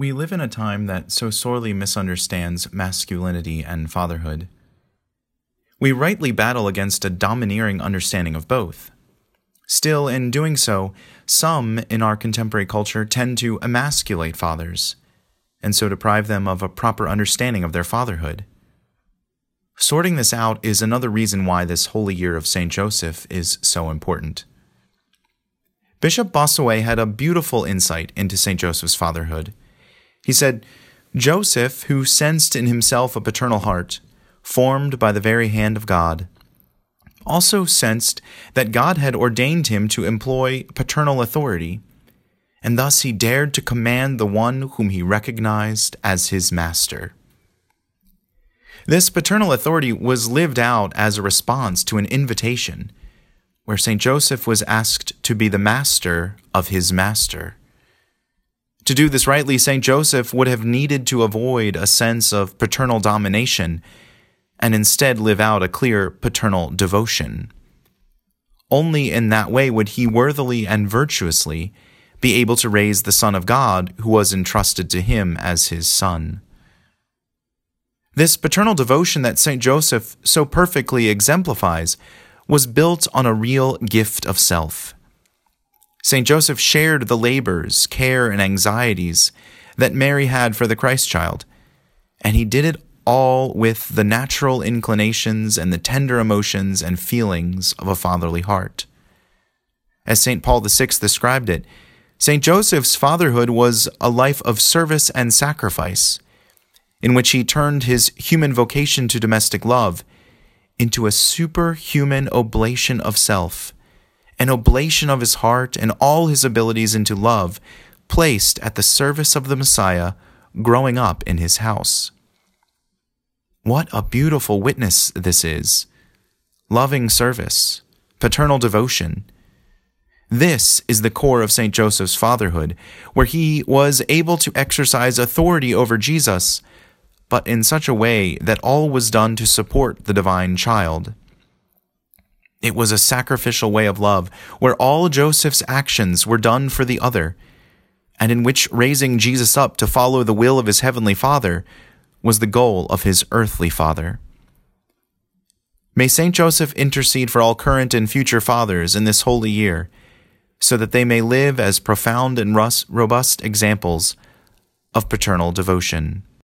We live in a time that so sorely misunderstands masculinity and fatherhood. We rightly battle against a domineering understanding of both. Still, in doing so, some in our contemporary culture tend to emasculate fathers, and so deprive them of a proper understanding of their fatherhood. Sorting this out is another reason why this holy year of St. Joseph is so important. Bishop Bossuet had a beautiful insight into St. Joseph's fatherhood. He said, Joseph, who sensed in himself a paternal heart, formed by the very hand of God, also sensed that God had ordained him to employ paternal authority, and thus he dared to command the one whom he recognized as his master. This paternal authority was lived out as a response to an invitation, where St. Joseph was asked to be the master of his master. To do this rightly, St. Joseph would have needed to avoid a sense of paternal domination and instead live out a clear paternal devotion. Only in that way would he worthily and virtuously be able to raise the Son of God who was entrusted to him as his son. This paternal devotion that St. Joseph so perfectly exemplifies was built on a real gift of self. St. Joseph shared the labors, care, and anxieties that Mary had for the Christ child, and he did it all with the natural inclinations and the tender emotions and feelings of a fatherly heart. As St. Paul VI described it, St. Joseph's fatherhood was a life of service and sacrifice, in which he turned his human vocation to domestic love into a superhuman oblation of self an oblation of his heart and all his abilities into love, placed at the service of the Messiah, growing up in his house. What a beautiful witness this is! Loving service, paternal devotion. This is the core of St. Joseph's fatherhood, where he was able to exercise authority over Jesus, but in such a way that all was done to support the divine child. It was a sacrificial way of love, where all Joseph's actions were done for the other, and in which raising Jesus up to follow the will of his heavenly Father was the goal of his earthly Father. May Saint Joseph intercede for all current and future fathers in this holy year, so that they may live as profound and robust examples of paternal devotion.